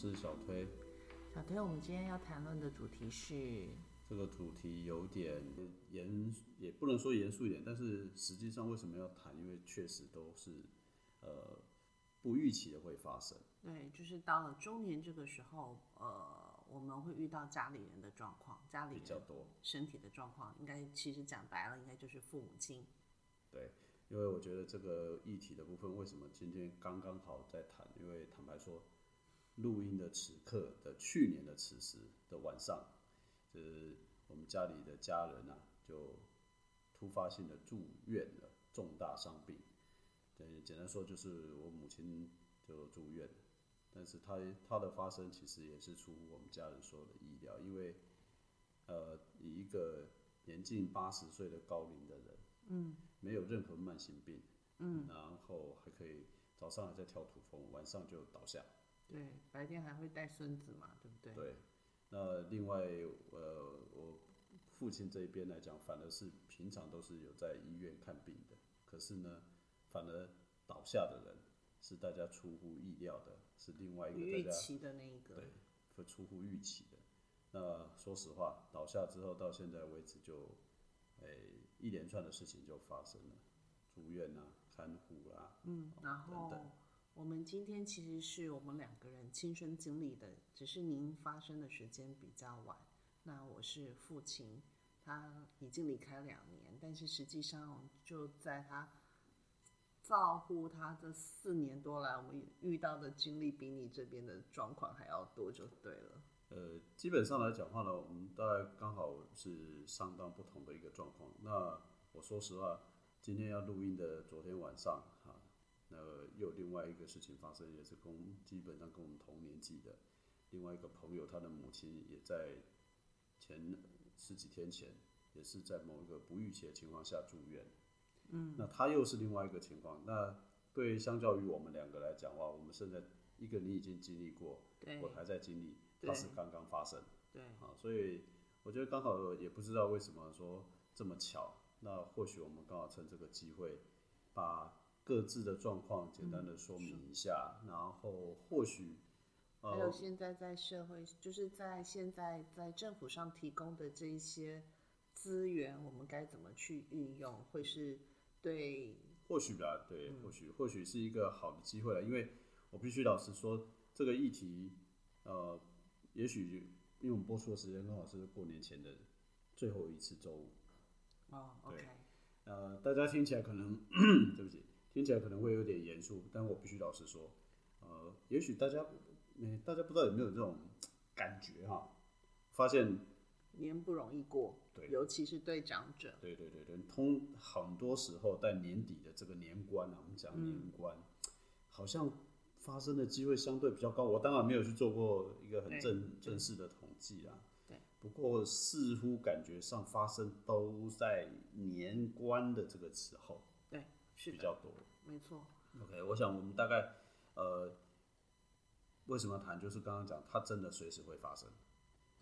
是小推。小推，我们今天要谈论的主题是这个主题有点严，也不能说严肃一点，但是实际上为什么要谈？因为确实都是呃不预期的会发生。对，就是到了中年这个时候，呃，我们会遇到家里人的状况，家里比较多身体的状况，应该其实讲白了，应该就是父母亲。对。因为我觉得这个议题的部分，为什么今天刚刚好在谈？因为坦白说，录音的此刻的去年的此时的晚上，就是我们家里的家人啊，就突发性的住院了，重大伤病。对，简单说就是我母亲就住院，但是她她的发生其实也是出乎我们家人所有的意料，因为呃，以一个年近八十岁的高龄的人。嗯，没有任何慢性病，嗯，然后还可以早上还在跳土风，晚上就倒下。对，白天还会带孙子嘛，对不对？对。那另外，呃，我父亲这一边来讲，反而是平常都是有在医院看病的，可是呢，反而倒下的人是大家出乎意料的，是另外一个预期的那一个，对，会出乎预期的。那说实话，倒下之后到现在为止就。诶，一连串的事情就发生了，住院啊，看护啊，嗯，然后我们今天其实是我们两个人亲身经历的，只是您发生的时间比较晚。那我是父亲，他已经离开两年，但是实际上就在他照顾他这四年多来，我们遇到的经历比你这边的状况还要多，就对了。呃，基本上来讲话呢，我们大概刚好是相当不同的一个状况。那我说实话，今天要录音的昨天晚上，那又有另外一个事情发生，也是跟基本上跟我们同年纪的另外一个朋友，他的母亲也在前十几天前，也是在某一个不预期的情况下住院。嗯，那他又是另外一个情况。那对相较于我们两个来讲的话，我们现在一个你已经经历过，我还在经历。它是刚刚发生，对，啊，所以我觉得刚好也不知道为什么说这么巧，那或许我们刚好趁这个机会，把各自的状况简单的说明一下，然后或许，还有现在在社会，就是在现在在政府上提供的这一些资源，我们该怎么去运用，会是对，或许吧，对，或许或许是一个好的机会了，因为我必须老实说，这个议题，呃。也许，因为我们播出的时间刚好是过年前的最后一次周五。哦，OK。呃，大家听起来可能，对不起，听起来可能会有点严肃，但我必须老实说，呃，也许大家，嗯，大家不知道有没有这种感觉哈？发现年不容易过，对，尤其是对长者。对对对对，通很多时候在年底的这个年关啊，我们讲年关，好像。发生的机会相对比较高，我当然没有去做过一个很正正式的统计啊。对，不过似乎感觉上发生都在年关的这个时候，对，是比较多。没错。OK，我想我们大概呃，为什么谈？就是刚刚讲，它真的随时会发生。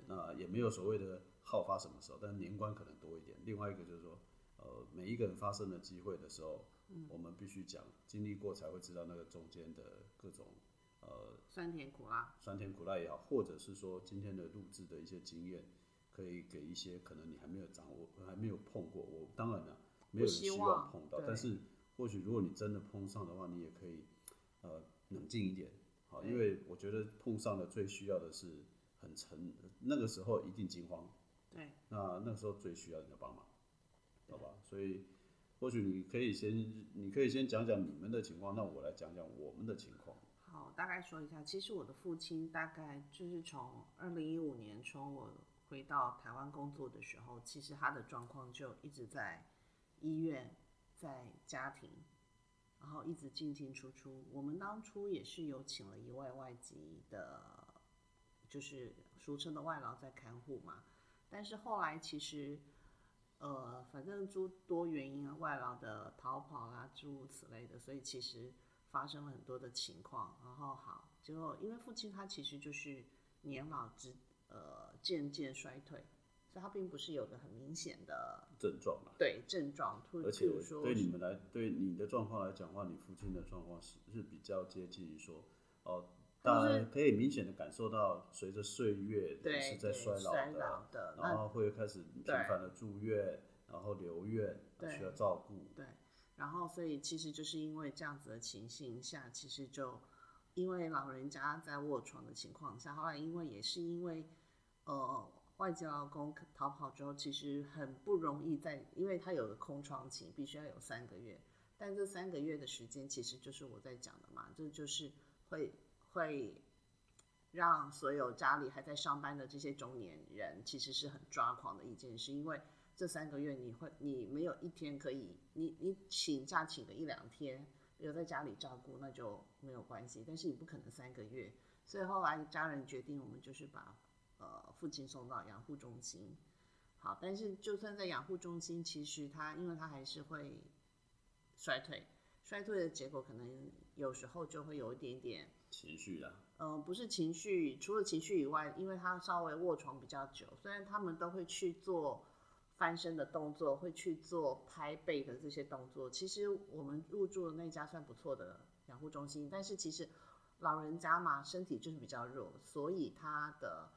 那也没有所谓的好发什么时候，但是年关可能多一点。另外一个就是说，呃，每一个人发生的机会的时候。我们必须讲，经历过才会知道那个中间的各种呃酸甜苦辣，酸甜苦辣也好，或者是说今天的录制的一些经验，可以给一些可能你还没有掌握、还没有碰过。我当然了，没有人希望碰到，但是或许如果你真的碰上的话，你也可以呃冷静一点，好，因为我觉得碰上的最需要的是很沉，那个时候一定惊慌，对，那那个时候最需要你的帮忙，好吧，所以。或许你可以先，你可以先讲讲你们的情况，那我来讲讲我们的情况。好，大概说一下。其实我的父亲大概就是从二零一五年从我回到台湾工作的时候，其实他的状况就一直在医院，在家庭，然后一直进进出出。我们当初也是有请了一位外籍的，就是俗称的外劳在看护嘛。但是后来其实。呃，反正诸多原因啊，外劳的逃跑啦，诸如此类的，所以其实发生了很多的情况。然后好，就因为父亲他其实就是年老之呃渐渐衰退，所以他并不是有个很明显的症状嘛。对症状，而且对你们来对你的状况来讲的话，你父亲的状况是是比较接近于说，哦，当然可以明显的感受到，随着岁月对是在衰老衰的，老的，然后会开始频繁的住院，然后留院，对需要照顾。对，然后所以其实就是因为这样子的情形下，其实就因为老人家在卧床的情况下，后来因为也是因为呃外籍劳工逃跑之后，其实很不容易在，因为他有个空窗期，必须要有三个月，但这三个月的时间其实就是我在讲的嘛，这就是会会让所有家里还在上班的这些中年人，其实是很抓狂的一件事，因为这三个月你会你没有一天可以，你你请假请个一两天留在家里照顾那就没有关系，但是你不可能三个月，所以后来家人决定我们就是把呃父亲送到养护中心。好，但是就算在养护中心，其实他因为他还是会衰退，衰退的结果可能有时候就会有一点点。情绪啦，嗯，不是情绪，除了情绪以外，因为他稍微卧床比较久，虽然他们都会去做翻身的动作，会去做拍背的这些动作。其实我们入住的那家算不错的养护中心，但是其实老人家嘛，身体就是比较弱，所以他的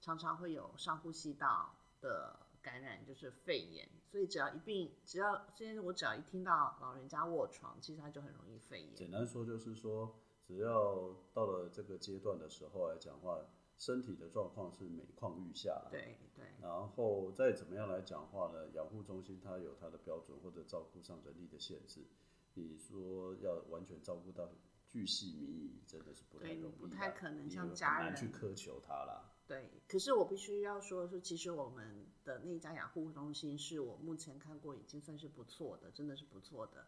常常会有上呼吸道的感染，就是肺炎。所以只要一病，只要现在我只要一听到老人家卧床，其实他就很容易肺炎。简单说就是说，只要到了这个阶段的时候来讲话，身体的状况是每况愈下。对对。然后再怎么样来讲话呢？养护中心它有它的标准或者照顾上人力的限制。你说要完全照顾到巨细靡遗，真的是不太对容易，不太可能很像家难去苛求他啦。对，可是我必须要说的是，其实我们的那家养护中心是我目前看过已经算是不错的，真的是不错的。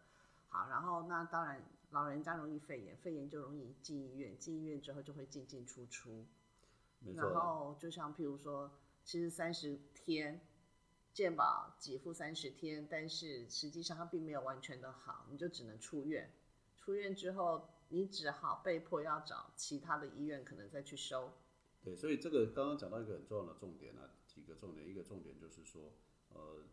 好，然后那当然老人家容易肺炎，肺炎就容易进医院，进医院之后就会进进出出。然后就像譬如说，其实三十天健保给付三十天，但是实际上它并没有完全的好，你就只能出院。出院之后，你只好被迫要找其他的医院，可能再去收。对，所以这个刚刚讲到一个很重要的重点啊，几个重点，一个重点就是说，呃，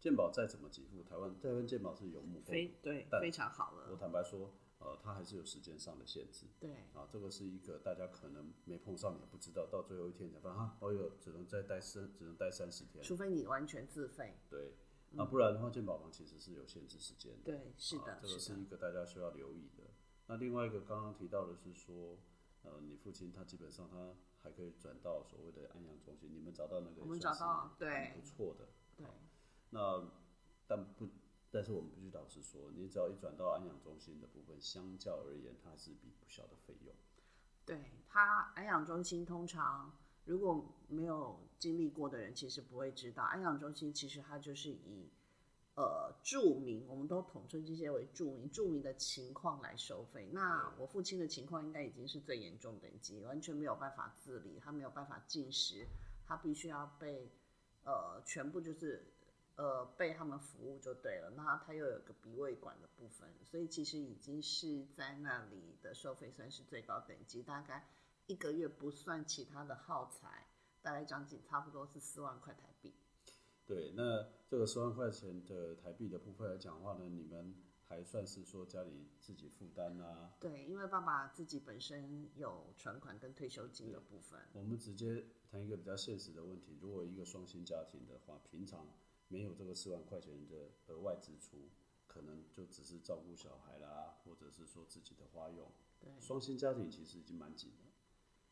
健保再怎么给付，台湾台湾健保是有目共非对非常好了我，坦白说，呃，它还是有时间上的限制。对啊，这个是一个大家可能没碰上，也不知道，到最后一天才发现啊，哦哟，只能再待三，只能待三十天。除非你完全自费。对，啊，不然的话，健保房其实是有限制时间的。对，是的，啊，这个是一个大家需要留意的。那另外一个刚刚提到的是说，呃，你父亲他基本上他还可以转到所谓的安养中心，你们找到那个我们找到对不错的。对那但不，但是我们必须老实说，你只要一转到安养中心的部分，相较而言，它是一笔不小的费用。对。他安养中心通常如果没有经历过的人，其实不会知道，安养中心其实它就是以呃著名，我们都统称这些为著名，著名的情况来收费。那我父亲的情况应该已经是最严重等级，完全没有办法自理，他没有办法进食，他必须要被呃全部就是呃被他们服务就对了。那他又有个鼻胃管的部分，所以其实已经是在那里的收费算是最高等级，大概一个月不算其他的耗材，大概将近差不多是四万块台币。对，那这个十万块钱的台币的部分来讲的话呢，你们还算是说家里自己负担啊？对，因为爸爸自己本身有存款跟退休金的部分。我们直接谈一个比较现实的问题：如果一个双薪家庭的话，平常没有这个四万块钱的额外支出，可能就只是照顾小孩啦，或者是说自己的花用。对双薪家庭其实已经蛮紧的。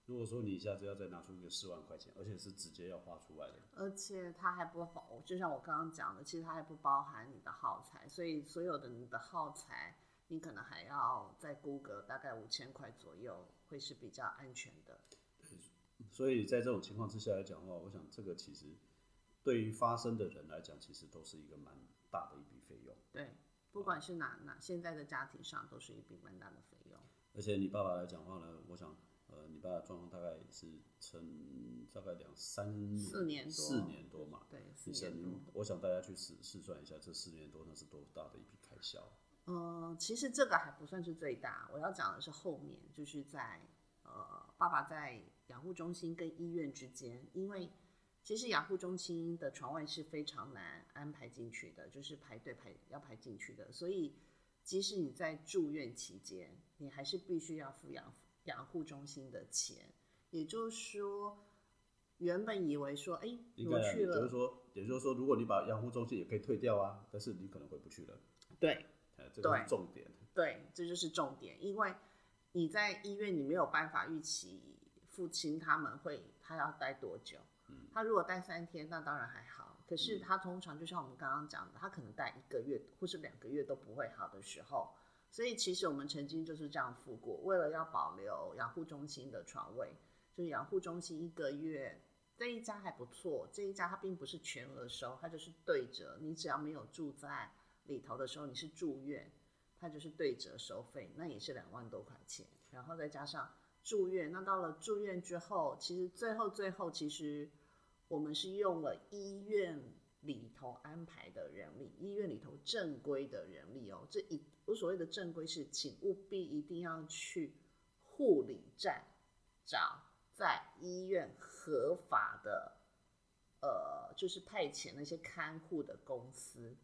如果说你一下子要再拿出一个四万块钱，而且是直接要花出来的，而且它还不包，就像我刚刚讲的，其实它还不包含你的耗材，所以所有的你的耗材，你可能还要再估个大概五千块左右，会是比较安全的。所以在这种情况之下来讲的话，我想这个其实对于发生的人来讲，其实都是一个蛮大的一笔费用。对，不管是哪哪现在的家庭上，都是一笔蛮大的费用。而且你爸爸来讲的话呢，我想，呃，你爸爸的状况大概也是撑大概两三四年多四年多嘛。对，四年多。我想大家去试试算一下，这四年多那是多大的一笔开销？嗯，其实这个还不算是最大，我要讲的是后面，就是在呃，爸爸在养护中心跟医院之间，因为其实养护中心的床位是非常难安排进去的，就是排队排要排进去的，所以即使你在住院期间，你还是必须要付养养护中心的钱，也就是说，原本以为说，哎，我去了，就是说，也就是说，如果你把养护中心也可以退掉啊，但是你可能回不去了。对，这个是重点。对，这就是重点，因为你在医院，你没有办法预期父亲他们会他要待多久。嗯，他如果待三天，那当然还好。可是他通常就像我们刚刚讲的，他可能待一个月或是两个月都不会好的时候。所以其实我们曾经就是这样付过，为了要保留养护中心的床位，就是养护中心一个月这一家还不错，这一家它并不是全额收，它就是对折，你只要没有住在里头的时候，你是住院，它就是对折收费，那也是两万多块钱，然后再加上住院，那到了住院之后，其实最后最后其实我们是用了医院。里头安排的人力，医院里头正规的人力哦，这一我所谓的正规是，请务必一定要去护理站找在医院合法的，呃，就是派遣那些看护的公司。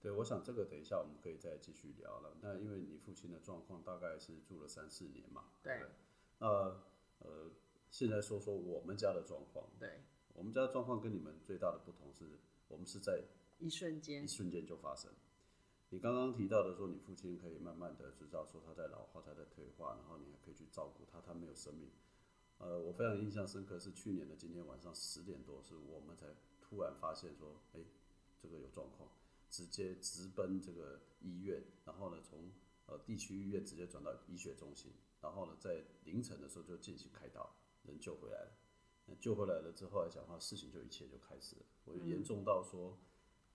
对，我想这个等一下我们可以再继续聊了。那因为你父亲的状况大概是住了三四年嘛，对。那呃，现在说说我们家的状况。对，我们家的状况跟你们最大的不同是。我们是在一瞬间，一瞬间就发生。你刚刚提到的说，你父亲可以慢慢的知道说他在老化，他在退化，然后你还可以去照顾他，他没有生命。呃，我非常印象深刻是去年的今天晚上十点多，是我们才突然发现说，哎，这个有状况，直接直奔这个医院，然后呢，从呃地区医院直接转到医学中心，然后呢，在凌晨的时候就进行开刀，人救回来了。那救回来了之后来讲话，事情就一切就开始了。我就严重到说，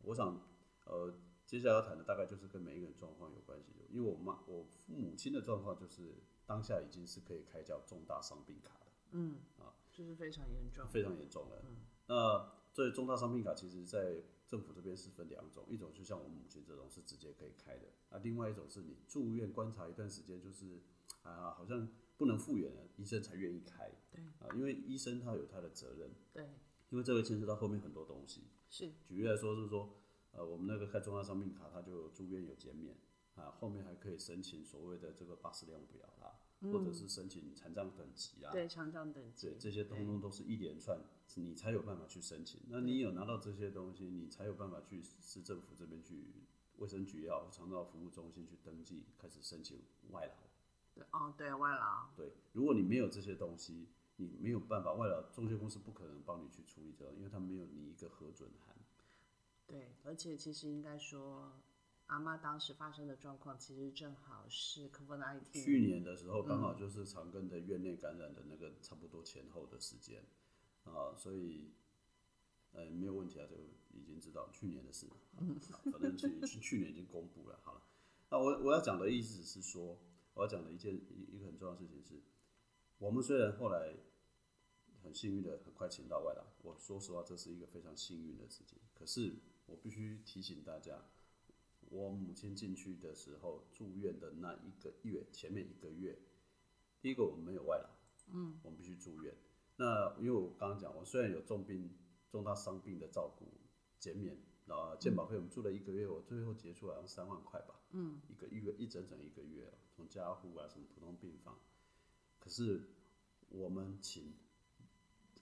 我想，呃，接下来要谈的大概就是跟每一个人状况有关系。因为我妈，我父母亲的状况就是当下已经是可以开叫重大伤病卡的。嗯，啊，就是非常严重，非常严重了。嗯，那这重大伤病卡其实在政府这边是分两种，一种就像我母亲这种是直接可以开的，那另外一种是你住院观察一段时间，就是啊，好像。不能复原了，医生才愿意开。对啊，因为医生他有他的责任。对，因为这个牵涉到后面很多东西。是，举例来说，是说，呃，我们那个开重大伤病卡，他就住院有减免啊，后面还可以申请所谓的这个八十量表啦，或者是申请残障等级啊。对，残障等级。对，这些通通都是一连串，你才有办法去申请。那你有拿到这些东西，你才有办法去市政府这边去卫生局要长照服务中心去登记，开始申请外劳。对哦，对外劳。对，如果你没有这些东西，你没有办法，外劳中介公司不可能帮你去处理这个，因为他没有你一个核准函。对，而且其实应该说，阿妈当时发生的状况，其实正好是 COVID-19。去年的时候，刚好就是长庚的院内感染的那个差不多前后的时间啊，所以呃没有问题啊，就已经知道去年的事，反正去去去年已经公布了。好了，那我我要讲的意思是说。我要讲的一件一一个很重要的事情是，我们虽然后来很幸运的很快请到外劳，我说实话这是一个非常幸运的事情。可是我必须提醒大家，我母亲进去的时候住院的那一个月，前面一个月，第一个我们没有外劳，嗯，我们必须住院。那因为我刚刚讲，我虽然有重病、重大伤病的照顾减免。啊，健保费我们住了一个月，我最后结出来要三万块吧。嗯，一个月一整整一个月，从加护啊什么普通病房，可是我们请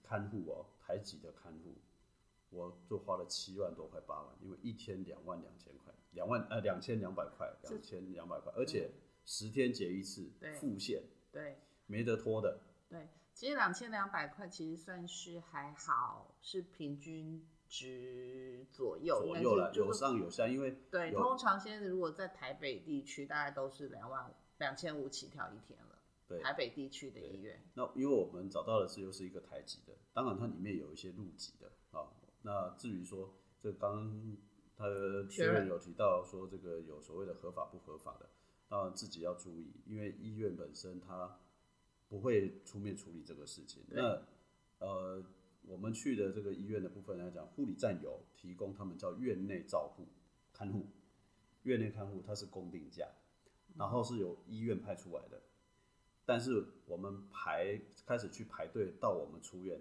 看护哦，台籍的看护，我就花了七万多块八万，因为一天两万两千块，两万呃两千两百块，两千两百块，而且十天结一次，付现，对，没得拖的。对，其实两千两百块其实算是还好，是平均。值左右，左右了，有上有下，因为对，通常现在如果在台北地区，大概都是两万两千五起跳一天了。对，台北地区的医院。那因为我们找到的是又是一个台籍的，当然它里面有一些入籍的啊。那至于说这刚刚他确认有提到说这个有所谓的合法不合法的，那自己要注意，因为医院本身他不会出面处理这个事情。那呃。我们去的这个医院的部分来讲，护理站有提供他们叫院内照护看护，院内看护它是公定价，然后是由医院派出来的，但是我们排开始去排队到我们出院，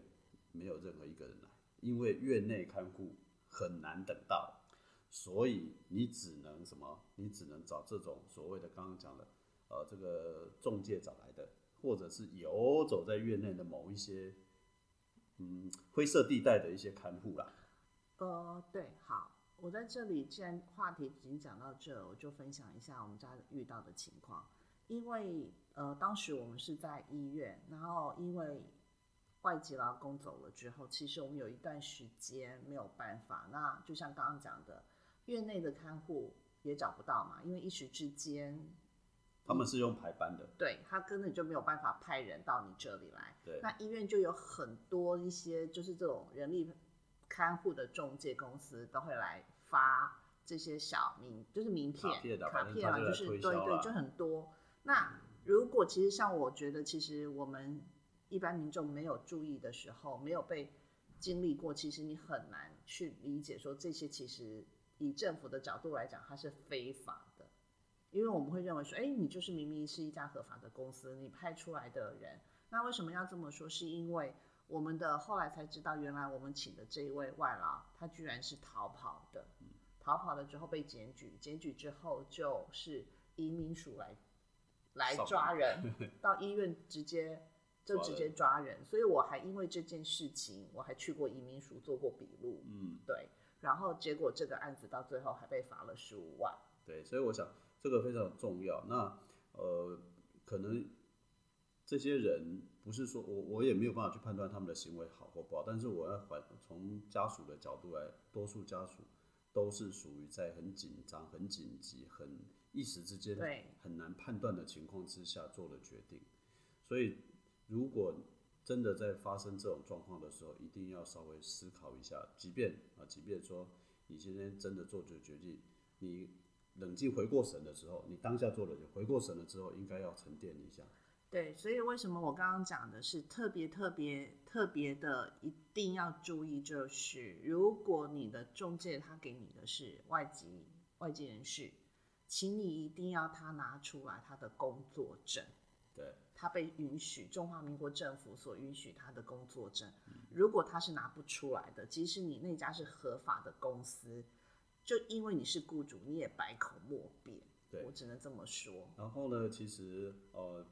没有任何一个人来，因为院内看护很难等到，所以你只能什么？你只能找这种所谓的刚刚讲的，呃，这个中介找来的，或者是游走在院内的某一些嗯灰色地带的一些看护啦。呃，对，好，我在这里既然话题已经讲到这，我就分享一下我们家遇到的情况。因为呃，当时我们是在医院，然后因为外籍劳工走了之后，其实我们有一段时间没有办法。那就像刚刚讲的，院内的看护也找不到嘛，因为一时之间他们是用排班的，对他根本就没有办法派人到你这里来。对，那医院就有很多一些就是这种人力看护的中介公司都会来发这些小名，就是名片、卡片啊，就是对对，就很多。那如果其实像我觉得，其实我们一般民众没有注意的时候，没有被经历过，其实你很难去理解说这些其实以政府的角度来讲，它是非法的，因为我们会认为说，哎，你就是明明是一家合法的公司，你派出来的人，那为什么要这么说？是因为我们的后来才知道，原来我们请的这一位外劳，他居然是逃跑的，逃跑了之后被检举，检举之后就是移民署来。来抓人，到医院直接就直接抓人，所以我还因为这件事情，我还去过移民署做过笔录。嗯，对，然后结果这个案子到最后还被罚了十五万。对，所以我想这个非常重要。那呃，可能这些人不是说我我也没有办法去判断他们的行为好或不好，但是我要还从家属的角度来，多数家属都是属于在很紧张、很紧急、很。一时之间很难判断的情况之下做的决定，所以如果真的在发生这种状况的时候，一定要稍微思考一下。即便啊，即便说你今天真的做这决定，你冷静回过神的时候，你当下做了回过神了之后，应该要沉淀一下。对，所以为什么我刚刚讲的是特别特别特别的，一定要注意，就是如果你的中介他给你的是外籍外籍人士。请你一定要他拿出来他的工作证，对，他被允许中华民国政府所允许他的工作证。如果他是拿不出来的，即使你那家是合法的公司，就因为你是雇主，你也百口莫辩。对我只能这么说。然后呢，其实呃，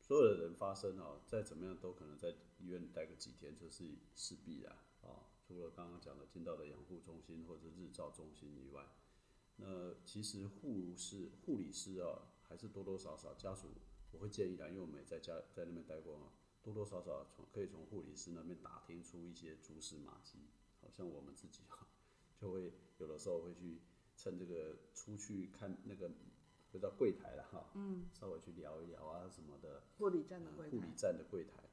所有的人发生哦，再怎么样都可能在医院待个几天，这是势必的啊。除了刚刚讲的进到的养护中心或者日照中心以外。那其实护士、护理师啊，还是多多少少家属，我会建议的，因为我们也在家在那边待过嘛，多多少少从可以从护理师那边打听出一些蛛丝马迹。好像我们自己哈，就会有的时候会去趁这个出去看那个，就到柜台了哈，嗯，稍微去聊一聊啊什么的。护理站的柜台。护理站的柜台，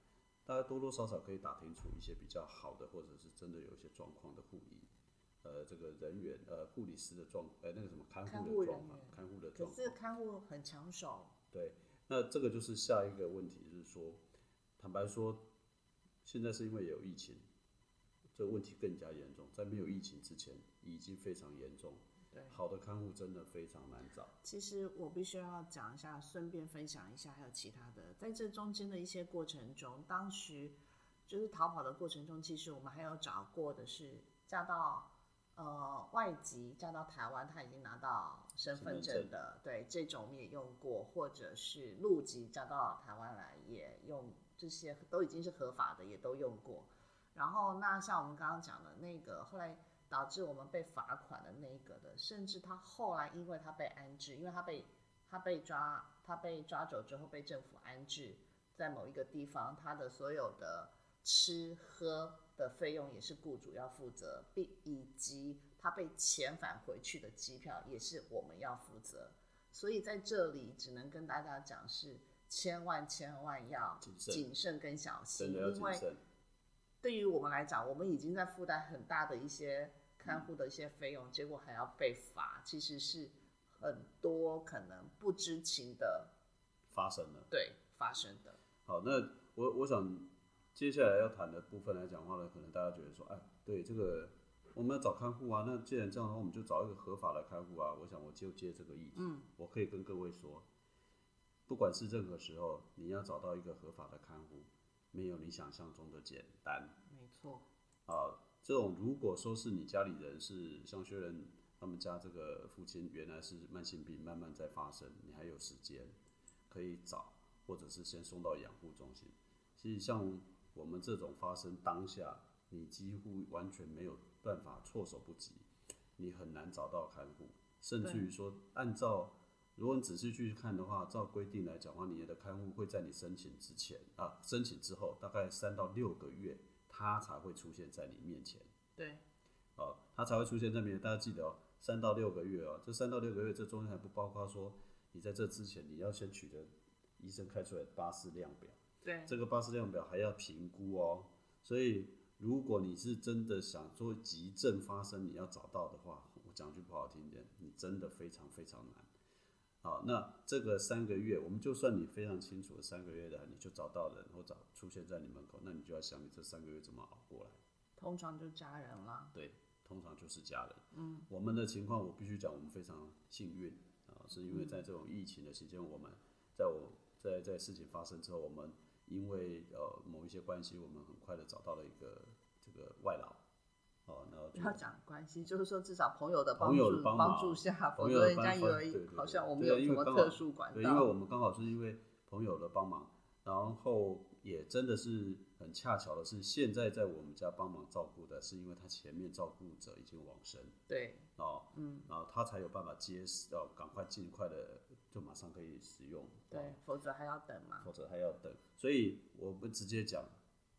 大家多多少少可以打听出一些比较好的，或者是真的有一些状况的护理。呃，这个人员，呃，护理师的状，呃，那个什么看护的状况，看护的状况。可是看护很抢手。对，那这个就是下一个问题，就是说，坦白说，现在是因为有疫情，这个问题更加严重。在没有疫情之前，已经非常严重。对，好的看护真的非常难找。其实我必须要讲一下，顺便分享一下，还有其他的，在这中间的一些过程中，当时就是逃跑的过程中，其实我们还有找过的是嫁到。呃，外籍嫁到台湾，他已经拿到身份证的，对这种我们也用过，或者是陆籍嫁到台湾来也用，这些都已经是合法的，也都用过。然后那像我们刚刚讲的那个，后来导致我们被罚款的那个的，甚至他后来因为他被安置，因为他被他被抓，他被抓走之后被政府安置在某一个地方，他的所有的吃喝。的费用也是雇主要负责，并以及他被遣返回去的机票也是我们要负责，所以在这里只能跟大家讲是千万千万要谨慎跟小心，因为对于我们来讲，我们已经在负担很大的一些看护的一些费用，结果还要被罚，其实是很多可能不知情的发生了，对发生的。好，那我我想。接下来要谈的部分来讲话呢，可能大家觉得说，哎，对这个我们要找看护啊，那既然这样的话，我们就找一个合法的看护啊。我想我就接这个议题，我可以跟各位说，不管是任何时候，你要找到一个合法的看护，没有你想象中的简单。没错。啊，这种如果说是你家里人是像薛仁他们家这个父亲原来是慢性病慢慢在发生，你还有时间可以找。或者是先送到养护中心。其实像我们这种发生当下，你几乎完全没有办法措手不及，你很难找到看护，甚至于说按照如果你仔细去看的话，照规定来讲的话，你的看护会在你申请之前啊，申请之后大概三到六个月，他才会出现在你面前。对，哦，他才会出现在面前。大家记得哦，三到六个月哦，这三到六个月这中间还不包括说你在这之前你要先取得医生开出来的巴氏量表，对，这个巴氏量表还要评估哦。所以如果你是真的想做急症发生，你要找到的话，我讲句不好听点，你真的非常非常难。好，那这个三个月，我们就算你非常清楚的三个月的，你就找到人或找出现在你门口，那你就要想你这三个月怎么熬过来。通常就家人啦。对，通常就是家人。嗯，我们的情况我必须讲，我们非常幸运啊，是因为在这种疫情的期间，我们在我在在事情发生之后，我们因为呃某一些关系，我们很快的找到了一个这个外劳。哦，然后不要讲关系，就是说至少朋友的朋友助帮帮助下，否朋友则人家的帮帮以为对对好像我们有什么特殊管对，因为。我们刚好是因为朋友的帮忙，然后也真的是很恰巧的是，现在在我们家帮忙照顾的，是因为他前面照顾者已经往生对，哦，嗯，然后他才有办法接，要赶快尽快的就马上可以使用，对，否则还要等嘛。否则还要等。所以我们直接讲，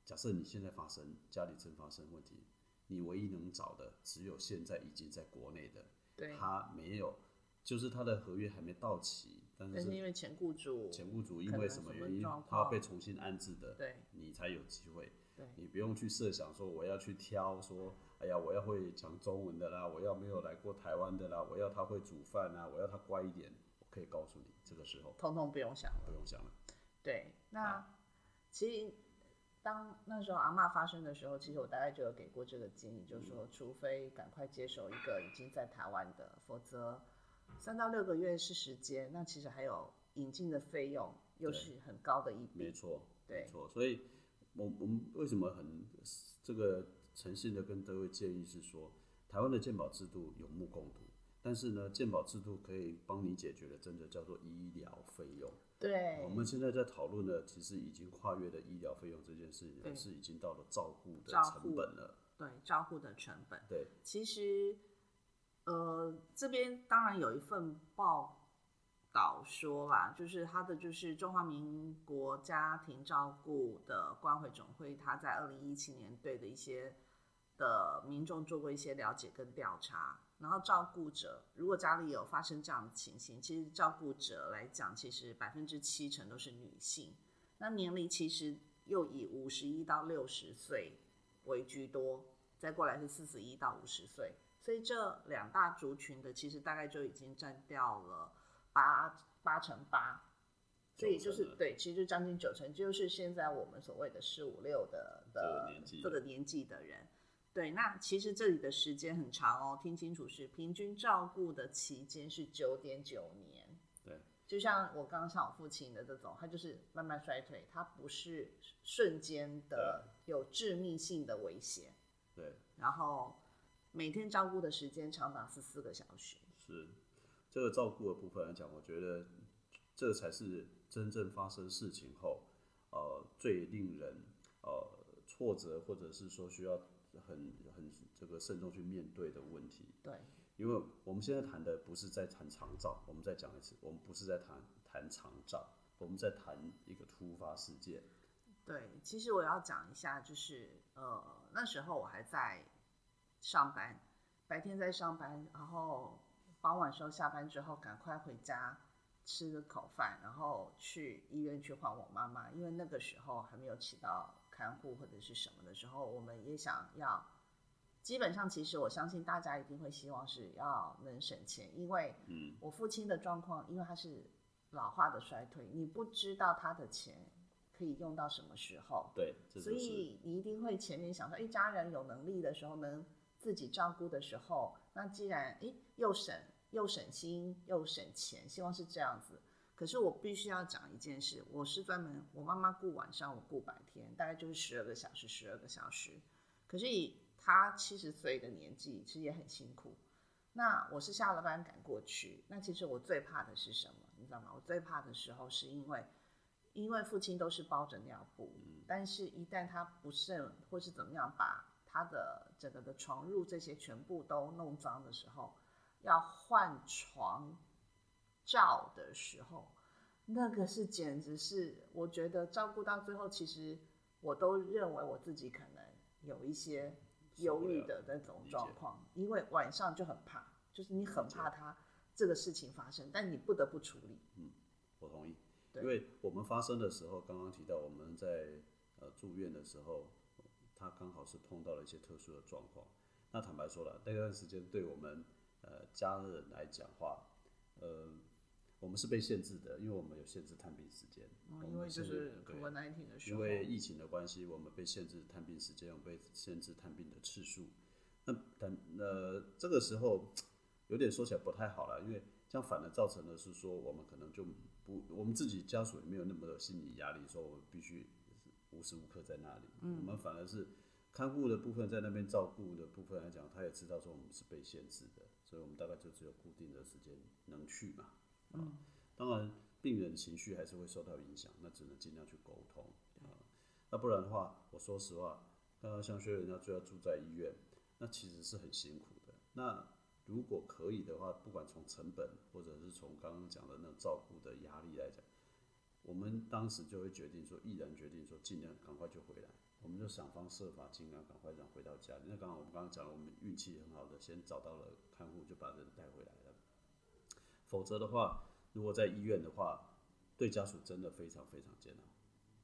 假设你现在发生家里真发生问题，你唯一能找的只有现在已经在国内的，对，他没有，就是他的合约还没到期，但但是是因为前雇主，前雇主因为什么原因他要被重新安置的，对你才有机会。对你不用去设想说我要去挑说，哎呀，我要会讲中文的啦，我要没有来过台湾的啦，我要他会煮饭啊，我要他乖一点。我可以告诉你，这个时候通通不用想了。不用想了。对，那其实当那时候阿妈发生的时候，其实我大概就有给过这个建议，就是说，除非赶快接手一个已经在台湾的，否则三到六个月是时间，那其实还有引进的费用，又是很高的一笔。没错，对没错。所以，我我们为什么很这个诚信的跟各位建议是说，台湾的鉴宝制度有目共睹，但是呢，健保制度可以帮你解决的，真的叫做医疗费用。对我，们现在在讨论的，其实已经跨越了医疗费用这件事情，是已经到了照顾的照成护本了。对，照顾的成本。对，其实，呃，这边当然有一份报道说啦，就是他的就是中华民国家庭照顾的关怀总会，他在二零一七年对的一些的民众做过一些了解跟调查，然后照顾者如果家里有发生这样的情形，其实照顾者来讲，其实百分之七成都是女性，那年龄其实又以五十一到六十岁为居多，再过来是四十一到五十岁，所以这两大族群的其实大概就已经占掉了八八成八，所以就是对，其实就将近九成，就是现在我们所谓的四五六的的这个年纪的人。对，那其实这里的时间很长哦，听清楚是平均照顾的期间是九点九年。对，就像我刚刚像我父亲的这种，他就是慢慢衰退，他不是瞬间的有致命性的危险。对，然后每天照顾的时间长达十四个小时。是这个照顾的部分来讲，我觉得这才是真正发生事情后，呃，最令人呃挫折，或者是说需要很很这个慎重去面对的问题。对，因为我们现在谈的不是在谈长照，我们再讲一次，我们不是在谈谈长照，我们在谈一个突发事件。对，其实我要讲一下，就是呃那时候我还在上班，白天在上班，然后傍晚时候下班之后赶快回家吃个口饭，然后去医院去换我妈妈，因为那个时候还没有起到看护或者是什么的时候，我们也想要。基本上，其实我相信大家一定会希望是要能省钱，因为嗯，我父亲的状况，因为他是老化的衰退，你不知道他的钱可以用到什么时候，对，所就是以你一定会前面想说，一家人有能力的时候，能自己照顾的时候，那既然诶又省又省心又省钱，希望是这样子。可是我必须要讲一件事，我是专门我妈妈顾晚上，我顾白天，大概就是十二个小时，十二个小时。可是以她七十岁的年纪，其实也很辛苦。那我是下了班赶过去，那其实我最怕的是什么？你知道吗？我最怕的时候是因为因为父亲都是包着尿布，但是一旦他不慎或是怎么样，把他的整个的床褥这些全部都弄脏的时候，要换床罩的时候，那个是简直是，我觉得照顾到最后，其实我都认为我自己可能有一些忧郁的那种状况，因为晚上就很怕，就是你很怕他这个事情发生，但你不得不处理。嗯，我同意，因为我们发生的时候，刚刚提到我们在呃住院的时候，他刚好是碰到了一些特殊的状况。那坦白说了，那段时间对我们呃家人来讲话，呃。我们是被限制的，因为我们有限制探病时间。哦，因为就是对，因为疫情的关系，我们被限制探病时间，我们被限制探病的次数。那但呃，这个时候有点说起来不太好了，因为这样反而造成的是说，我们可能就不，我们自己家属也没有那么的心理压力，说我们必须无时无刻在那里。嗯。我们反而是看护的部分在那边照顾的部分来讲，他也知道说我们是被限制的，所以我们大概就只有固定的时间能去嘛。嗯，当然，病人情绪还是会受到影响，那只能尽量去沟通啊。那不然的话，我说实话，刚刚像薛仁家就要住在医院，那其实是很辛苦的。那如果可以的话，不管从成本或者是从刚刚讲的那种照顾的压力来讲，我们当时就会决定说，毅然决定说，尽量赶快就回来，我们就想方设法，尽量赶快让回到家里。那刚刚我们刚刚讲了，我们运气很好的，先找到了看护，就把人带回来了。否则的话，如果在医院的话，对家属真的非常非常艰难。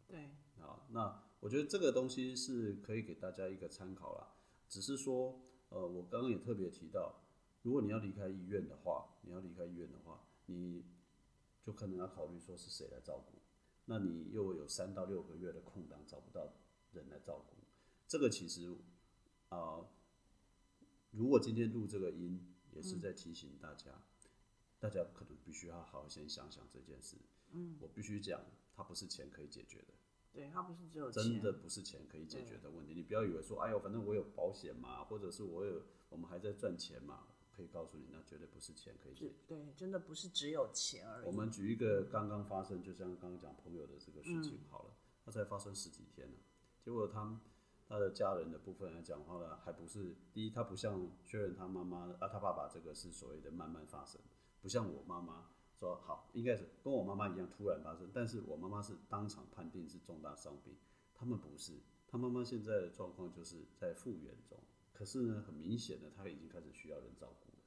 对，啊，那我觉得这个东西是可以给大家一个参考啦。只是说，呃，我刚刚也特别提到，如果你要离开医院的话，你要离开医院的话，你就可能要考虑说是谁来照顾。那你又有三到六个月的空档，找不到人来照顾，这个其实啊，如果今天录这个音，也是在提醒大家。大家可能必须要好好先想想这件事。嗯，我必须讲，它不是钱可以解决的。对，它不是只有真的不是钱可以解决的问题。你不要以为说，哎呦，反正我有保险嘛，或者是我有，我们还在赚钱嘛，可以告诉你，那绝对不是钱可以解决。对，真的不是只有钱而已。我们举一个刚刚发生，就像刚刚讲朋友的这个事情好了，他才发生十几天呢，结果他他的家人的部分来讲的话呢，还不是第一，他不像确认他妈妈啊，他爸爸这个是所谓的慢慢发生。不像我妈妈说好，应该是跟我妈妈一样突然发生，但是我妈妈是当场判定是重大伤病，他们不是，他妈妈现在的状况就是在复原中，可是呢，很明显的他已经开始需要人照顾了。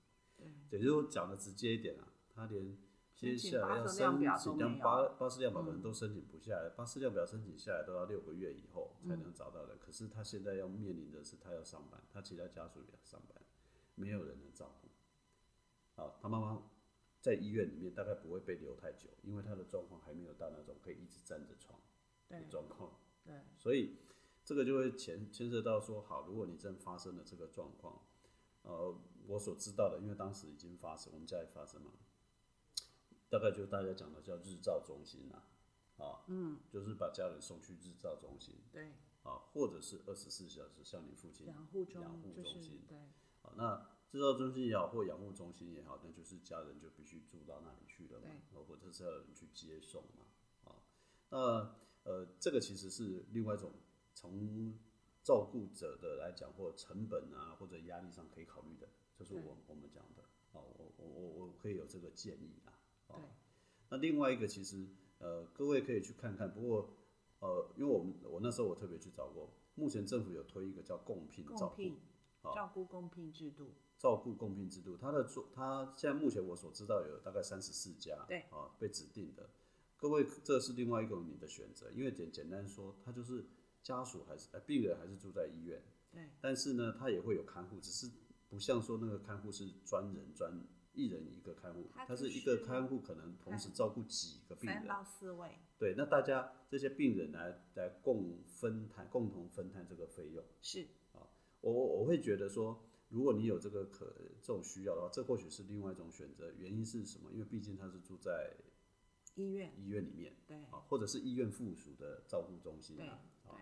对，也就是讲的直接一点啊，他连接下来要申请将八八四量表可能都申请不下来，八四量表申请下来都要六个月以后才能找到人，可是他现在要面临的是他要上班，他其他家属也要上班，没有人能照顾。好，他妈妈。在医院里面大概不会被留太久，因为他的状况还没有到那种可以一直站着床的状况。对，所以这个就会牵牵涉到说，好，如果你真发生了这个状况，呃，我所知道的，因为当时已经发生，我们家里发生了，大概就大家讲的叫日照中心呐，啊，嗯，就是把家人送去日照中心，对，啊，或者是二十四小时像你父亲养护中心，对，好，那。制造中心也好，或养护中心也好，那就是家人就必须住到那里去了嘛，或者是要人去接送嘛，啊，那呃，这个其实是另外一种从照顾者的来讲，或成本啊，或者压力上可以考虑的，就是我我们讲的，啊，我我我我可以有这个建议啊，啊，那另外一个其实呃，各位可以去看看，不过呃，因为我们我那时候我特别去找过，目前政府有推一个叫共聘照顾，照顾共聘制度。照顾共聘制度，它的做，它现在目前我所知道有大概三十四家，对，啊，被指定的。各位，这是另外一个你的选择，因为简简单说，他就是家属还是呃病人还是住在医院，对，但是呢，他也会有看护，只是不像说那个看护是专人专一人一个看护，他是一个看护可能同时照顾几个病人，三到四位，对，那大家这些病人来来共分摊，共同分摊这个费用，是，啊，我我会觉得说。如果你有这个可这种需要的话，这或许是另外一种选择。原因是什么？因为毕竟他是住在医院医院里面，对啊，或者是医院附属的照顾中心啊，啊，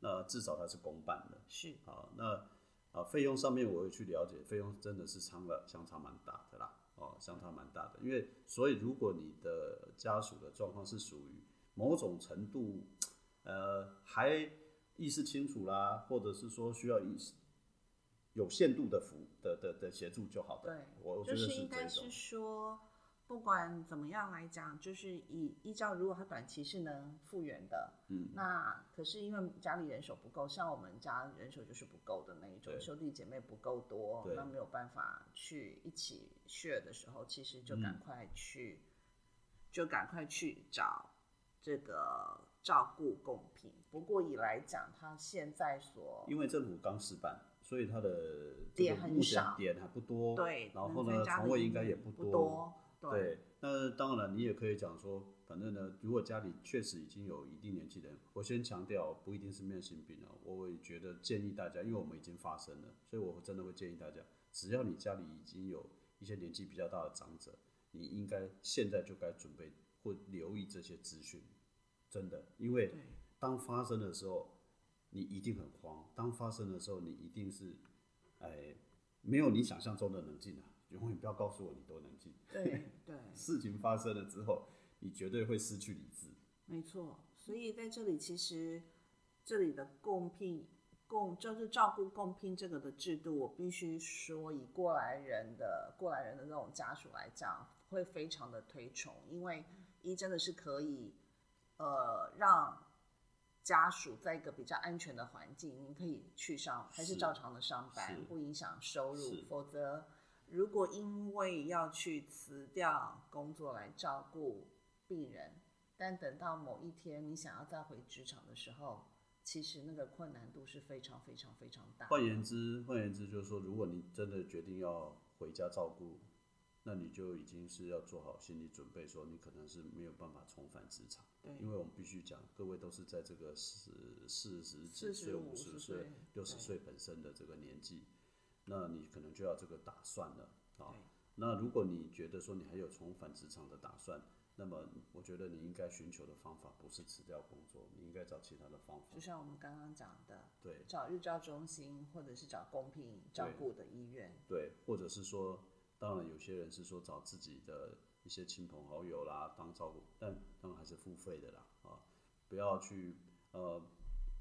那至少它是公办的，是啊，那啊费用上面我会去了解，费用真的是差了相差蛮大的啦，哦，相差蛮大的。因为所以如果你的家属的状况是属于某种程度，呃，还意识清楚啦，或者是说需要意识有限度的服的的的协助就好的。对，我我觉得就是应该是。说，不管怎么样来讲，就是以依照如果他短期是能复原的，嗯，那可是因为家里人手不够，像我们家人手就是不够的那一种，兄弟姐妹不够多，那没有办法去一起 share 的时候，其实就赶嗯快去，就赶快去找这个照顾贡品。不过以来讲，他现在所因为政府刚失办，所以它的这点很个目前少点还不多，对，然后呢，床位应该也不不多，对对，那当然你也可以讲说，反正呢，如果家里确实已经有一定年纪的人，我先强调不一定是慢性病啊，我也觉得建议大家，因为我们已经发生了，所以我真的会建议大家，只要你家里已经有一些年纪比较大的长者，你应该现在就该准备或留意这些资讯，真的，因为当发生的时候，你一定很慌；当发生的时候，你一定是，哎，没有你想象中的冷静啊！永远不要告诉我你多冷静。对对，事情发生了之后，你绝对会失去理智。没错。所以在这里，其实这里的共聘共就是照顾共聘这个的制度，我必须说，以过来人的过来人的那种家属来讲，会非常的推崇，因为一真的是可以，呃，让家属在一个比较安全的环境，你可以去上还是是照常的上班，不影响收入。否则，如果因为要去辞掉工作来照顾病人，但等到某一天你想要再回职场的时候，其实那个困难度是非常非常非常大。换言之，换言之就是说，如果你真的决定要回家照顾，那你就已经是要做好心理准备，说你可能是没有办法重返职场。对因为我们必须讲，各位都是在这个四四十几岁、五十岁岁、六十岁本身的这个年纪，那你可能就要这个打算了啊对。那如果你觉得说你还有重返职场的打算，那么我觉得你应该寻求的方法不是辞掉工作，你应该找其他的方法就。像我们刚刚讲的，对找日照中心或者是找公平照顾的医院，对，或者是说，当然有些人是说找自己的一些亲朋好友啦当照顾，但当然还是付费的啦啊，不要去呃，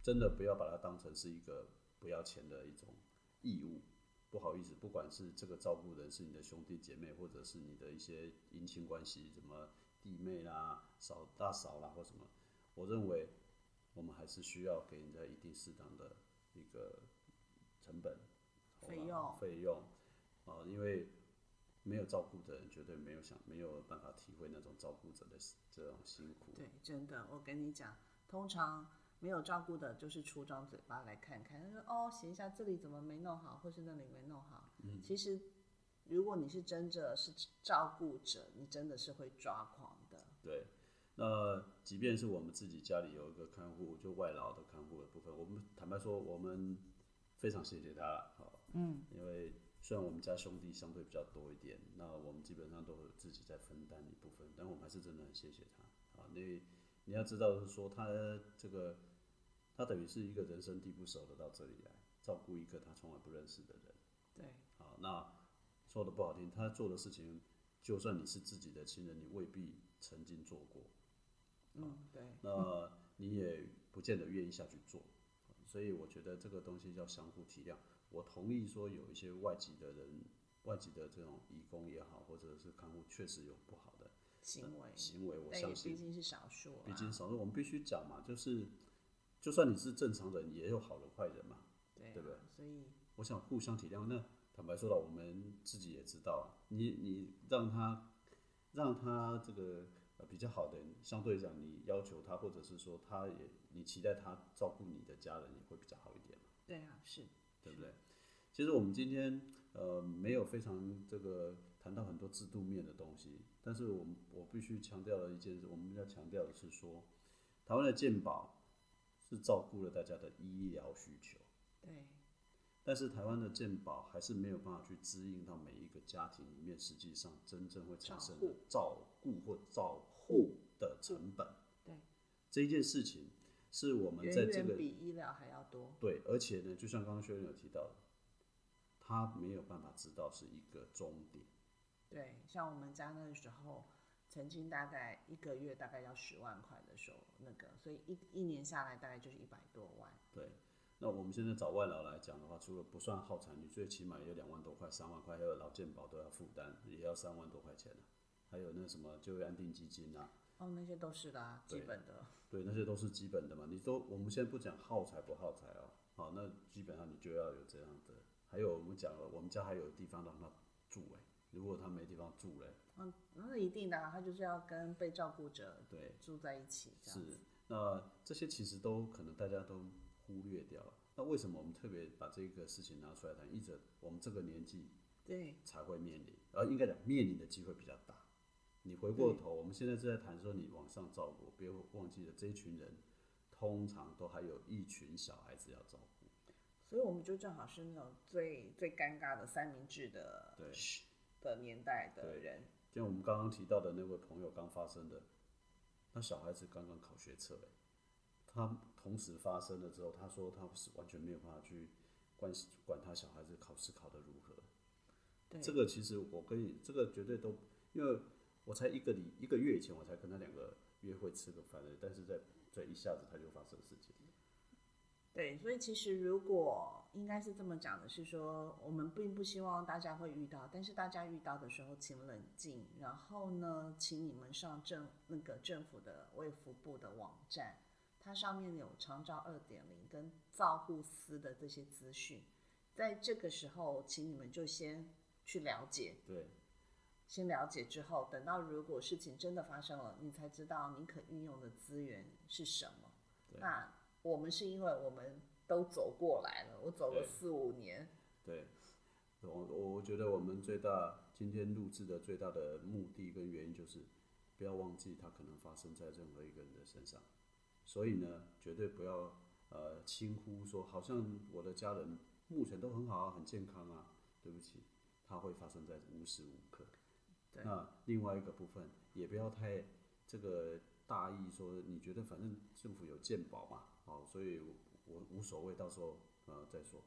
真的不要把它当成是一个不要钱的一种义务。不好意思，不管是这个照顾人是你的兄弟姐妹，或者是你的一些姻亲关系，什么弟妹啦、嫂大嫂啦或什么，我认为我们还是需要给人家一定适当的一个成本费用费用啊，因为没有照顾的人绝对没有想没有办法体会那种照顾者的这种辛苦。对，真的，我跟你讲，通常没有照顾的，就是出张嘴巴来看看，他说哦，写一下这里怎么没弄好，或是那里没弄好。嗯其实，如果你是真的是照顾者，你真的是会抓狂的。对，那即便是我们自己家里有一个看护，就外劳的看护的部分，我们坦白说，我们非常谢谢他了，好，嗯，因为虽然我们家兄弟相对比较多一点，那我们基本上都有自己在分担一部分，但我们还是真的很谢谢他，啊，那你要知道是说他这个，他等于是一个人生地不熟的到这里来照顾一个他从来不认识的人。对，好，那说的不好听，他做的事情，就算你是自己的亲人，你未必曾经做过，嗯，对，那你也不见得愿意下去做，所以我觉得这个东西要相互体谅。我同意说有一些外籍的人，外籍的这种义工也好，或者是看护，确实有不好的行为，行为，我相信毕。竟是少数啊。毕竟少数，我们必须讲嘛，就是就算你是正常人，也有好人坏人嘛。对不对？所以我想互相体谅。那坦白说了，我们自己也知道，你你让他让他这个呃比较好的人，相对讲你要求他，或者是说他也你期待他照顾你的家人，也会比较好一点嘛，对啊，是对不对？其实我们今天呃没有非常这个谈到很多制度面的东西，但是我们我必须强调的一件事，我们要强调的是说，台湾的健保是照顾了大家的医疗需求。对，但是台湾的健保还是没有办法去支应到每一个家庭里面，实际上真正会产生的照顾或照护的成本。对，这一件事情是我们在这个远比医疗还要多。对，而且呢，就像刚刚学员有提到的，他没有办法知道是一个终点。对，像我们家那时候，曾经大概一个月大概要十万块的时候，那个，所以一一年下来大概就是一百多万。对，那我们现在找外劳来讲的话，除了不算耗产，你最起码也有两万多块、三万块，还有劳健保都要负担，也要三万多块钱呢、还有那什么就业安定基金啊，哦，那些都是啦，基本的。对，那些都是基本的嘛。你都我们现在不讲耗材不耗材哦，好，那基本上你就要有这样的。还有我们讲了，我们家还有地方让他住哎、如果他没地方住嘞，嗯，那是一定的、啊，他就是要跟被照顾者对，住在一起，这样是。，那这些其实都可能大家都忽略掉了。那为什么我们特别把这个事情拿出来谈？一者我们这个年纪对，才会面临，而应该讲面临的机会比较大。你回过头，我们现在正在谈说你往上照顾，别忘记了这一群人，通常都还有一群小孩子要照顾。所以我们就正好是那种最最尴尬的三明治的对时的年代的人。就像我们刚刚提到的那位朋友刚发生的，那小孩子刚刚考学测，哎，他同时发生了之后，他说他是完全没有办法去关管他小孩子考试考得如何。对，这个其实我跟你这个绝对都，因为我才一个礼一个月以前我才跟他两个约会吃个饭的，但是在在一下子他就发生事情了。对，所以其实如果应该是这么讲的，是说我们并不希望大家会遇到，但是大家遇到的时候，请冷静，然后呢，请你们上政那个政府的卫福部的网站，它上面有长照二点零跟照护司的这些资讯，在这个时候，请你们就先去了解，对先了解之后，等到如果事情真的发生了，你才知道你可运用的资源是什么。那我们是因为我们都走过来了，我走了四五年，对，我我我觉得我们最大今天录制的最大的目的跟原因就是，不要忘记它可能发生在任何一个人的身上，所以呢，绝对不要呃轻忽说，好像我的家人目前都很好啊，很健康啊，对不起，它会发生在无时无刻。对那另外一个部分也不要太这个大意，说你觉得反正政府有健保嘛，哦，所以我我无所谓，到时候呃再说。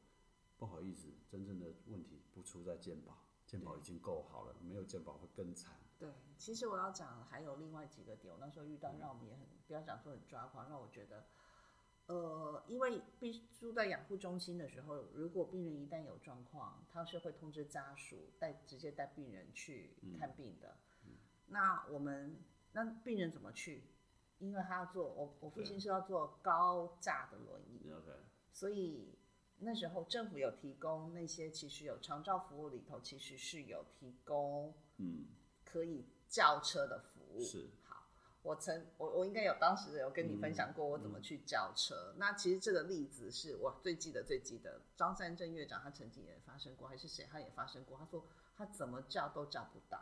不好意思，真正的问题不出在健保，健保已经够好了，没有健保会更惨。对，其实我要讲还有另外几个点，我那时候遇嗯到让我们也很不要讲说很抓狂，让我觉得，呃，因为必住在养护中心的时候，如果病人一旦有状况，他是会通知家属带直接带病人去嗯看病的。那我们那病人怎么去？因为他要坐我我父亲是要坐高架的轮椅，你 OK？所以那时候政府有提供那些，其实有长照服务里头其实是有提供嗯，可以叫车的服务。是好，我曾我我应该有当时有跟你分享过我怎么去叫车。那其实这个例子是我最记得最记得，张三正院长他曾经也发生过，还是谁他也发生过，他说他怎么叫都叫不到。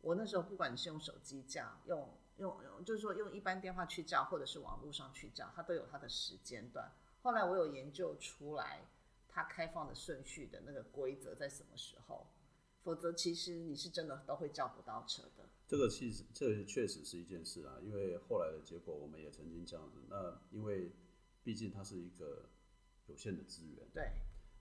我那时候不管你是用手机叫，用用用，就是说用一般电话去叫，或者是网络上去叫，它都有它的时间段。后来我有研究出来，它开放的顺序的那个规则在什么时候，否则其实你是真的都会叫不到车的。这个其实这确实是一件事啊，因为后来的结果我们也曾经这样子。那因为毕竟它是一个有限的资源，对，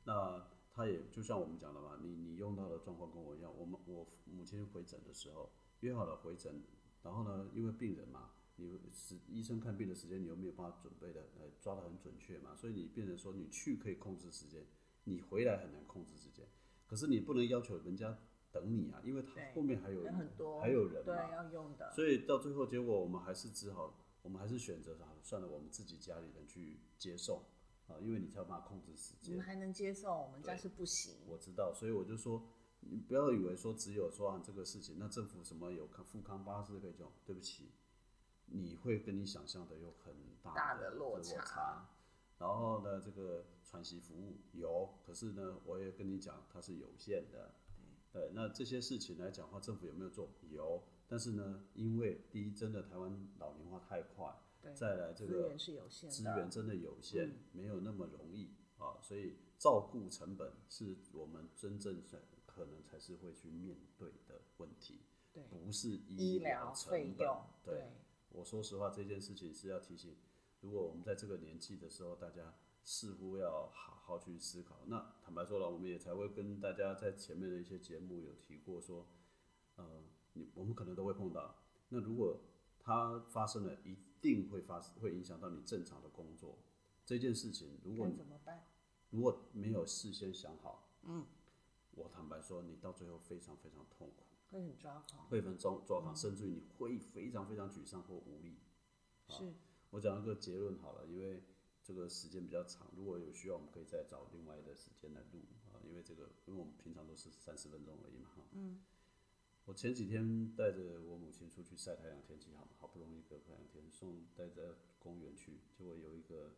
那它也就像我们讲的嘛，你你用到的状况跟我一样。我们我母亲回诊的时候约好了回诊，然后呢，因为病人嘛，你是医生看病的时间你又没有办法准备的呃抓得很准确嘛，所以你病人说你去可以控制时间，你回来很难控制时间。可是你不能要求人家等你啊，因为他后面还有人很多，还有人对嘛，要用的，所以到最后结果，我们还是只好，我们还是选择啥，算了，我们自己家里人去接送啊，因为你才有办法控制时间你们。还能接受，我们家是不行。我知道，所以我就说，你不要以为说只有说啊这个事情，那政府什么有康富康巴士可以用，对不起，你会跟你想象的有很大的落。差然后呢，这个喘息服务有，可是呢，我也跟你讲，它是有限的。对，那这些事情来讲的话，政府有没有做？有，但是呢，因为第一，真的台湾老龄化太快，对，再来这个资源是有限，资源真的有限，嗯没有那么容易啊，所以照顾成本是我们真正是可能才是会去面对的问题，对不是医疗疗成本费用，。对，我说实话，这件事情是要提醒，如果我们在这个年纪的时候，大家似乎要好好去思考。那坦白说了，我们也才会跟大家在前面的一些节目有提过说，呃，你我们可能都会碰到。那如果它发生了，一定会发会影响到你正常的工作这件事情。如果该怎么办？如果没有事先想好，嗯，我坦白说，你到最后非常非常痛苦，会很抓狂。会很抓抓狂，甚至于你会非常非常沮丧或无力。是，我讲一个结论好了，因为这个时间比较长，如果有需要，我们可以再找另外的时间来录啊。因为这个，因为我们平常都是三十分钟而已嘛，哈。嗯。我前几天带着我母亲出去晒太阳，天气好，好不容易隔两天送带着公园去，结果有一个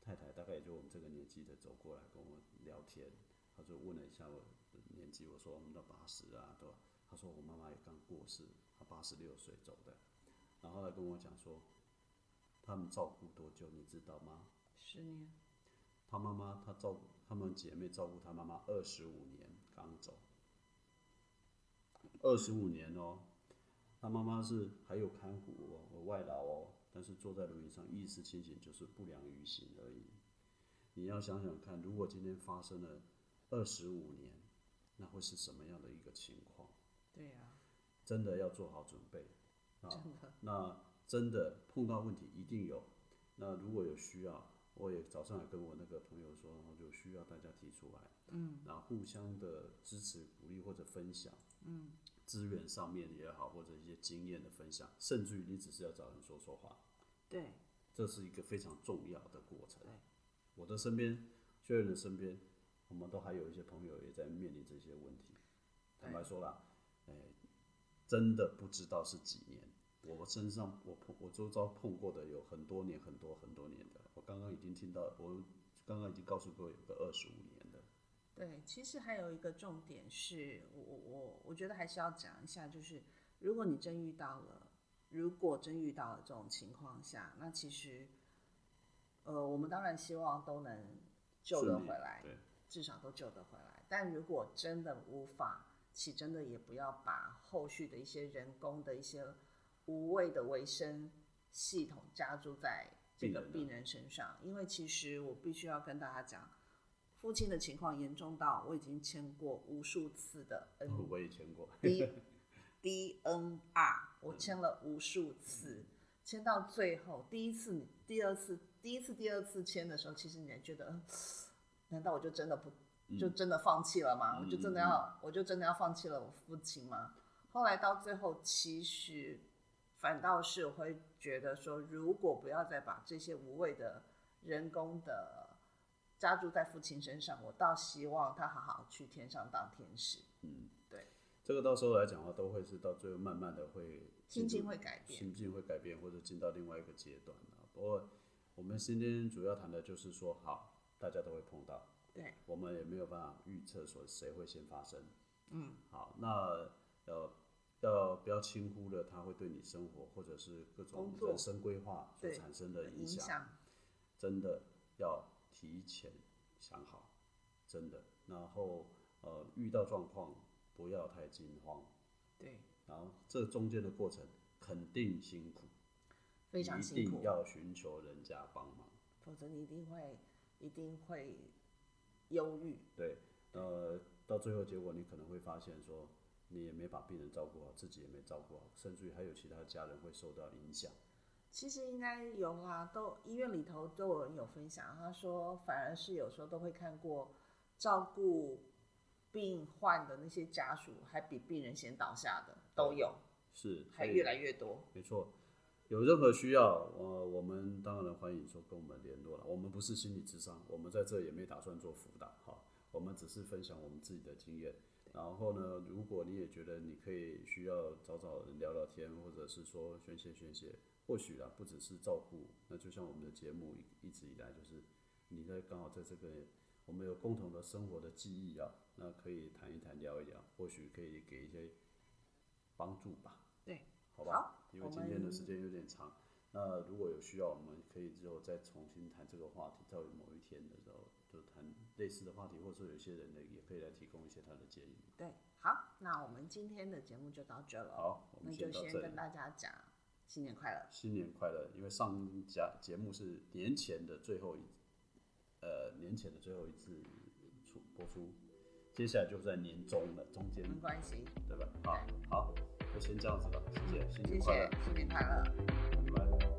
太太，大概也就我们这个年纪的走过来跟我聊天，她就问了一下我的年纪，我说我们到八十啊，对吧？她说我妈妈也刚过世，她八十六岁走的，然后她跟我讲说，他们照顾多久，你知道吗？十年。她妈妈，她照顾她们姐妹照顾她妈妈二十五年，刚走。二十五年哦，他妈妈是还有看护哦，外劳哦，但是坐在轮椅上，意识清醒，就是不良于行而已。你要想想看，如果今天发生了二十五年，那会是什么样的一个情况？对呀，真的要做好准备啊。那真的碰到问题一定有。那如果有需要，我也早上也跟我那个朋友说，我就需要大家提出来，嗯，然后互相的支持、鼓励或者分享，嗯。资源上面也好，或者一些经验的分享，甚至于你只是要找人说说话，对，这是一个非常重要的过程。对，我的身边，确认的身边，我们都还有一些朋友也在面临这些问题。坦白说了，哎，真的不知道是几年。我身上，我碰，我周遭碰过的有很多年，很多很多年的。我刚刚已经听到，我刚刚已经告诉各位有个二十五年的。对，其实还有一个重点是我我我我觉得还是要讲一下，就是如果你真遇到了，如果真遇到了这种情况下，那其实，呃，我们当然希望都能救得回来，对至少都救得回来。但如果真的无法，其真的也不要把后续的一些人工的一些无谓的维生系统加注在这个病人身上，因为其实我必须要跟大家讲。父亲的情况严重到我已经签过无数次的 N，我也签过 D D N R，我签了无数次，签到最后第一次、第二次、第一次、第二次签的时候，其实你还觉得，难道我就真的不就真的放弃了吗？我就真的要我就真的要放弃了我父亲吗？后来到最后，其实反倒是我会觉得说，如果不要再把这些无谓的人工的。加注在父亲身上，我倒希望他好好去天上当天使。嗯，对，这个到时候来讲的话，都会是到最后慢慢的会心境会改变，心境会改变，或者进到另外一个阶段啊。不过我们今天主要谈的就是说，好，大家都会碰到，对，我们也没有办法预测说谁会先发生。嗯，好，那要要不要轻忽了，它会对你生活或者是各种人生规划所产生的影响，真的要。提前想好，真的，然后呃，遇到状况不要太惊慌，对，然后这中间的过程肯定辛苦，非常辛苦，一定要寻求人家帮忙，否则你一定会一定会忧郁。对，呃，到最后结果你可能会发现说，你也没把病人照顾好，自己也没照顾好，甚至于还有其他家人会受到影响。其实应该有啦，都医院里头都有人有分享。他说，反而是有时候都会看过照顾病患的那些家属，还比病人先倒下的都有，是还越来越多。没错，有任何需要，呃，我们当然欢迎说跟我们联络了。我们不是心理智商，我们在这也没打算做辅导，哈，我们只是分享我们自己的经验。然后呢，如果你也觉得你可以需要找找人聊聊天，或者是说宣泄宣泄。或许啊，不只是照顾，那就像我们的节目一一直以来就是，你在刚好在这个我们有共同的生活的记忆啊，那可以谈一谈聊一聊，或许可以给一些帮助吧。对，好吧，因为今天的时间有点长，那如果有需要，我们可以之后再重新谈这个话题，到某一天的时候就谈类似的话题，或者说有些人呢也可以来提供一些他的建议。对，好，那我们今天的节目就到这了。好，那就先跟大家讲。新年快乐！新年快乐！因为上家节目是年前的最后一，呃，年前的最后一次出播出，接下来就在年终了，中间没关系，对吧？好，好，就先这样子吧，谢谢，新谢年快乐谢，。新年快乐。